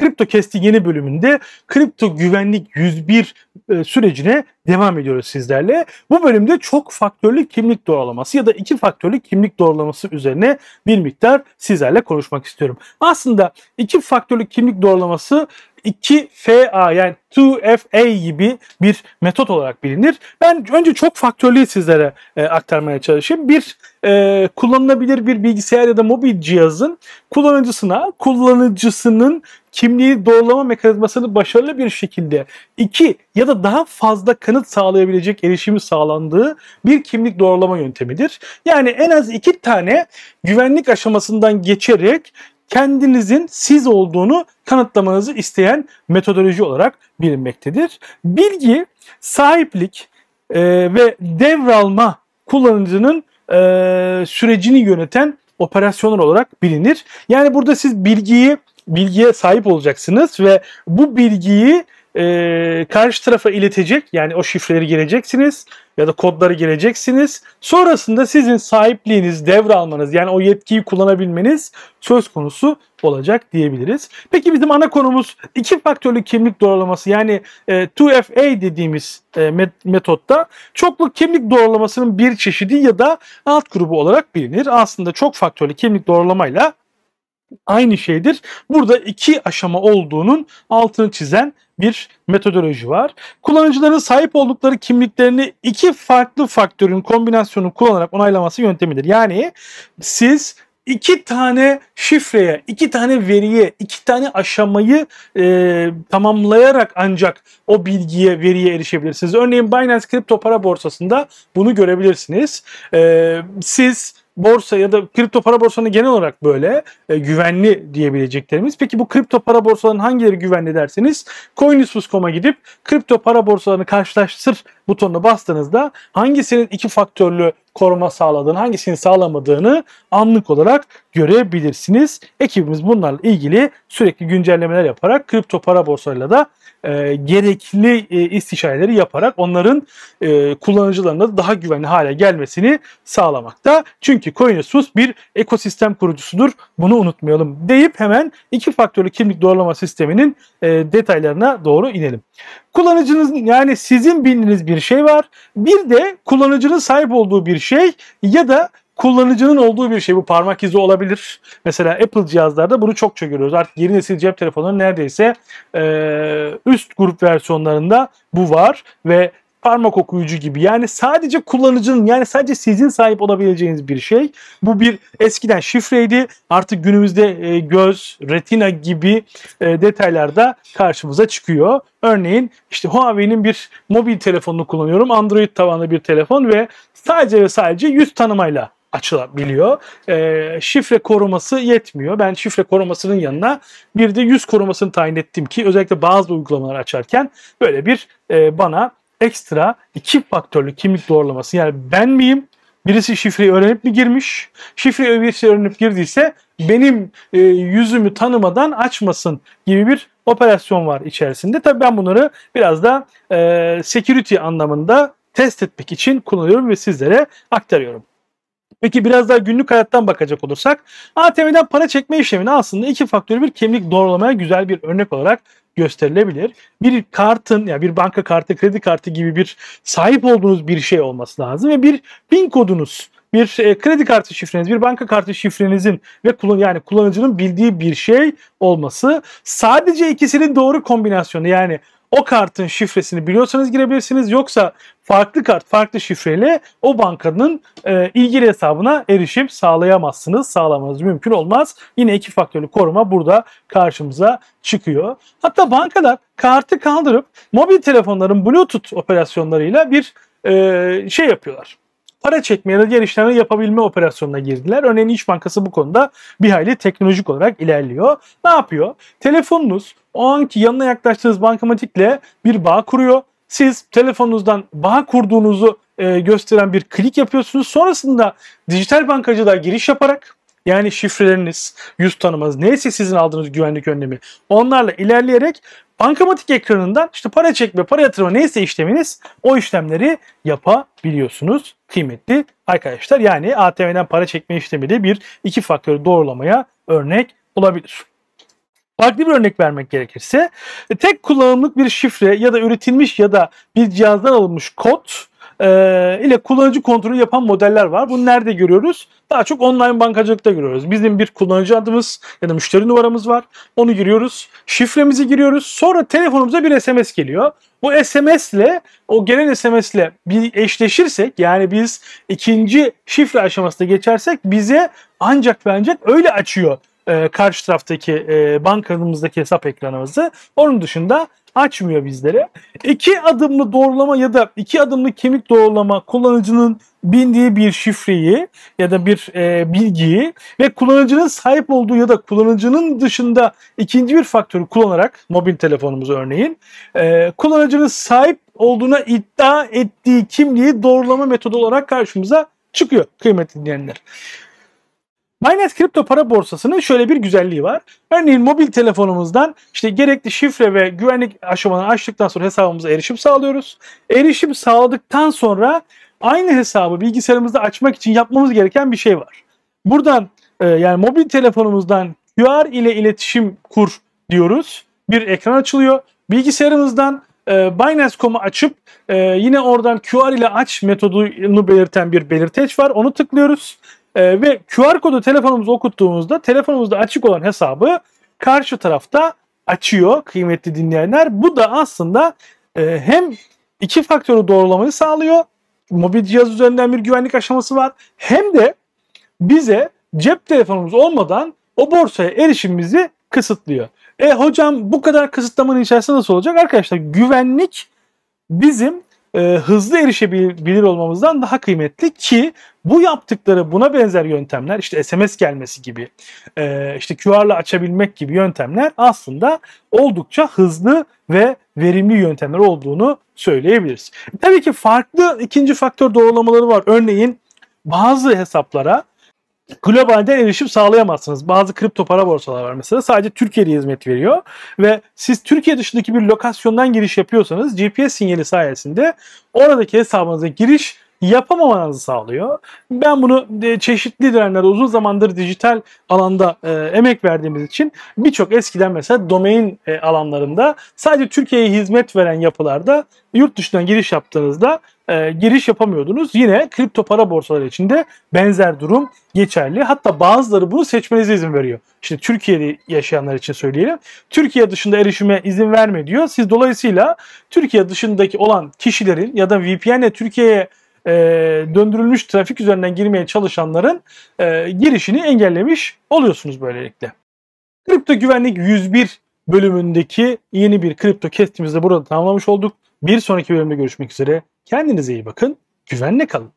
CryptoCast'in yeni bölümünde kripto güvenlik 101 e, sürecine devam ediyoruz sizlerle. Bu bölümde çok faktörlü kimlik doğrulaması ya da iki faktörlü kimlik doğrulaması üzerine bir miktar sizlerle konuşmak istiyorum. Aslında iki faktörlü kimlik doğrulaması 2FA yani 2FA gibi bir metot olarak bilinir. Ben önce çok faktörlü sizlere e, aktarmaya çalışayım. Bir e, kullanılabilir bir bilgisayar ya da mobil cihazın kullanıcısına kullanıcısının kimliği doğrulama mekanizmasını başarılı bir şekilde iki ya da daha fazla kanıt sağlayabilecek erişimi sağlandığı bir kimlik doğrulama yöntemidir. Yani en az iki tane güvenlik aşamasından geçerek kendinizin siz olduğunu kanıtlamanızı isteyen metodoloji olarak bilinmektedir. Bilgi, sahiplik e, ve devralma kullanıcının e, sürecini yöneten operasyonlar olarak bilinir. Yani burada siz bilgiyi bilgiye sahip olacaksınız ve bu bilgiyi e, karşı tarafa iletecek yani o şifreleri gireceksiniz ya da kodları gireceksiniz. Sonrasında sizin sahipliğiniz, devralmanız yani o yetkiyi kullanabilmeniz söz konusu olacak diyebiliriz. Peki bizim ana konumuz iki faktörlü kimlik doğrulaması yani e, 2FA dediğimiz e, metotta çoklu kimlik doğrulamasının bir çeşidi ya da alt grubu olarak bilinir. Aslında çok faktörlü kimlik doğrulamayla aynı şeydir. Burada iki aşama olduğunun altını çizen bir metodoloji var. Kullanıcıların sahip oldukları kimliklerini iki farklı faktörün kombinasyonu kullanarak onaylaması yöntemidir. Yani siz iki tane şifreye, iki tane veriye, iki tane aşamayı e, tamamlayarak ancak o bilgiye, veriye erişebilirsiniz. Örneğin Binance kripto para borsasında bunu görebilirsiniz. E, siz borsa ya da kripto para borsalarını genel olarak böyle e, güvenli diyebileceklerimiz. Peki bu kripto para borsalarının hangileri güvenli derseniz Coinbase.com'a gidip kripto para borsalarını karşılaştır butonuna bastığınızda hangisinin iki faktörlü koruma sağladığını, hangisini sağlamadığını anlık olarak görebilirsiniz. Ekibimiz bunlarla ilgili sürekli güncellemeler yaparak kripto para borsalarıyla da e, gerekli e, istişareleri yaparak onların e, kullanıcılarına daha güvenli hale gelmesini sağlamakta. Çünkü Coinbase bir ekosistem kurucusudur. Bunu unutmayalım deyip hemen iki faktörlü kimlik doğrulama sisteminin e, detaylarına doğru inelim. Kullanıcınız yani sizin bildiğiniz bir şey var. Bir de kullanıcının sahip olduğu bir şey ya da kullanıcının olduğu bir şey. Bu parmak izi olabilir. Mesela Apple cihazlarda bunu çokça görüyoruz. Artık yeni nesil cep telefonları neredeyse e, üst grup versiyonlarında bu var ve parmak okuyucu gibi. Yani sadece kullanıcının yani sadece sizin sahip olabileceğiniz bir şey. Bu bir eskiden şifreydi. Artık günümüzde e, göz, retina gibi e, detaylarda karşımıza çıkıyor. Örneğin işte Huawei'nin bir mobil telefonunu kullanıyorum. Android tabanlı bir telefon ve sadece ve sadece yüz tanımayla açılabiliyor. E, şifre koruması yetmiyor. Ben şifre korumasının yanına bir de yüz korumasını tayin ettim ki özellikle bazı uygulamalar açarken böyle bir e, bana ekstra iki faktörlü kimlik doğrulaması. Yani ben miyim? Birisi şifreyi öğrenip mi girmiş? Şifreyi birisi öğrenip girdiyse benim e, yüzümü tanımadan açmasın gibi bir operasyon var içerisinde. Tabii ben bunları biraz da e, security anlamında test etmek için kullanıyorum ve sizlere aktarıyorum. Peki biraz daha günlük hayattan bakacak olursak ATM'den para çekme işlemini aslında iki faktörlü bir kimlik doğrulamaya güzel bir örnek olarak gösterilebilir. Bir kartın ya yani bir banka kartı, kredi kartı gibi bir sahip olduğunuz bir şey olması lazım ve bir PIN kodunuz bir e, kredi kartı şifreniz, bir banka kartı şifrenizin ve kullan yani kullanıcının bildiği bir şey olması sadece ikisinin doğru kombinasyonu yani o kartın şifresini biliyorsanız girebilirsiniz. Yoksa farklı kart, farklı şifreyle o bankanın e, ilgili hesabına erişim sağlayamazsınız. Sağlamanız mümkün olmaz. Yine iki faktörlü koruma burada karşımıza çıkıyor. Hatta bankalar kartı kaldırıp mobil telefonların Bluetooth operasyonlarıyla bir e, şey yapıyorlar para çekme ya da diğer işlemleri yapabilme operasyonuna girdiler. Örneğin İş Bankası bu konuda bir hayli teknolojik olarak ilerliyor. Ne yapıyor? Telefonunuz o anki yanına yaklaştığınız bankamatikle bir bağ kuruyor. Siz telefonunuzdan bağ kurduğunuzu e, gösteren bir klik yapıyorsunuz. Sonrasında dijital bankacılığa giriş yaparak yani şifreleriniz, yüz tanımanız, neyse sizin aldığınız güvenlik önlemi onlarla ilerleyerek bankamatik ekranından işte para çekme, para yatırma neyse işleminiz o işlemleri yapabiliyorsunuz kıymetli arkadaşlar. Yani ATM'den para çekme işlemi de bir iki faktörü doğrulamaya örnek olabilir. Farklı bir örnek vermek gerekirse e, tek kullanımlık bir şifre ya da üretilmiş ya da bir cihazdan alınmış kod e, ile kullanıcı kontrolü yapan modeller var. Bunu nerede görüyoruz? Daha çok online bankacılıkta görüyoruz. Bizim bir kullanıcı adımız ya da müşteri numaramız var. Onu giriyoruz. Şifremizi giriyoruz. Sonra telefonumuza bir SMS geliyor. Bu SMS ile o gelen SMS ile bir eşleşirsek yani biz ikinci şifre aşamasına geçersek bize ancak ve ancak öyle açıyor e, karşı taraftaki e, bankamızdaki hesap ekranımızı. Onun dışında açmıyor bizlere. İki adımlı doğrulama ya da iki adımlı kimlik doğrulama kullanıcının bildiği bir şifreyi ya da bir e, bilgiyi ve kullanıcının sahip olduğu ya da kullanıcının dışında ikinci bir faktörü kullanarak mobil telefonumuzu örneğin e, kullanıcının sahip olduğuna iddia ettiği kimliği doğrulama metodu olarak karşımıza çıkıyor kıymetli dinleyenler. Binance kripto para borsasının şöyle bir güzelliği var. Örneğin mobil telefonumuzdan işte gerekli şifre ve güvenlik aşamalarını açtıktan sonra hesabımıza erişim sağlıyoruz. Erişim sağladıktan sonra aynı hesabı bilgisayarımızda açmak için yapmamız gereken bir şey var. Buradan e, yani mobil telefonumuzdan QR ile iletişim kur diyoruz. Bir ekran açılıyor. Bilgisayarımızdan e, Binance.com'u açıp e, yine oradan QR ile aç metodunu belirten bir belirteç var. Onu tıklıyoruz. E, ve QR kodu telefonumuza okuttuğumuzda telefonumuzda açık olan hesabı karşı tarafta açıyor kıymetli dinleyenler. Bu da aslında e, hem iki faktörü doğrulamayı sağlıyor. Mobil cihaz üzerinden bir güvenlik aşaması var. Hem de bize cep telefonumuz olmadan o borsaya erişimimizi kısıtlıyor. E hocam bu kadar kısıtlamanın içerisinde nasıl olacak? Arkadaşlar güvenlik bizim e, hızlı erişebilir olmamızdan daha kıymetli ki bu yaptıkları buna benzer yöntemler işte SMS gelmesi gibi e, işte QR'la açabilmek gibi yöntemler aslında oldukça hızlı ve verimli yöntemler olduğunu söyleyebiliriz. Tabii ki farklı ikinci faktör doğrulamaları var. Örneğin bazı hesaplara globalden erişim sağlayamazsınız. Bazı kripto para borsalar var mesela sadece Türkiye'de hizmet veriyor ve siz Türkiye dışındaki bir lokasyondan giriş yapıyorsanız GPS sinyali sayesinde oradaki hesabınıza giriş yapamamanızı sağlıyor. Ben bunu e, çeşitli dönemlerde uzun zamandır dijital alanda e, emek verdiğimiz için birçok eskiden mesela domain e, alanlarında sadece Türkiye'ye hizmet veren yapılarda yurt dışından giriş yaptığınızda e, giriş yapamıyordunuz. Yine kripto para borsaları için de benzer durum geçerli. Hatta bazıları bunu seçmenize izin veriyor. İşte Türkiye'de yaşayanlar için söyleyelim. Türkiye dışında erişime izin verme diyor. Siz dolayısıyla Türkiye dışındaki olan kişilerin ya da VPN ile Türkiye'ye e, döndürülmüş trafik üzerinden girmeye çalışanların e, girişini engellemiş oluyorsunuz böylelikle. Kripto Güvenlik 101 bölümündeki yeni bir kripto kestimizde burada tamamlamış olduk. Bir sonraki bölümde görüşmek üzere. Kendinize iyi bakın. Güvenle kalın.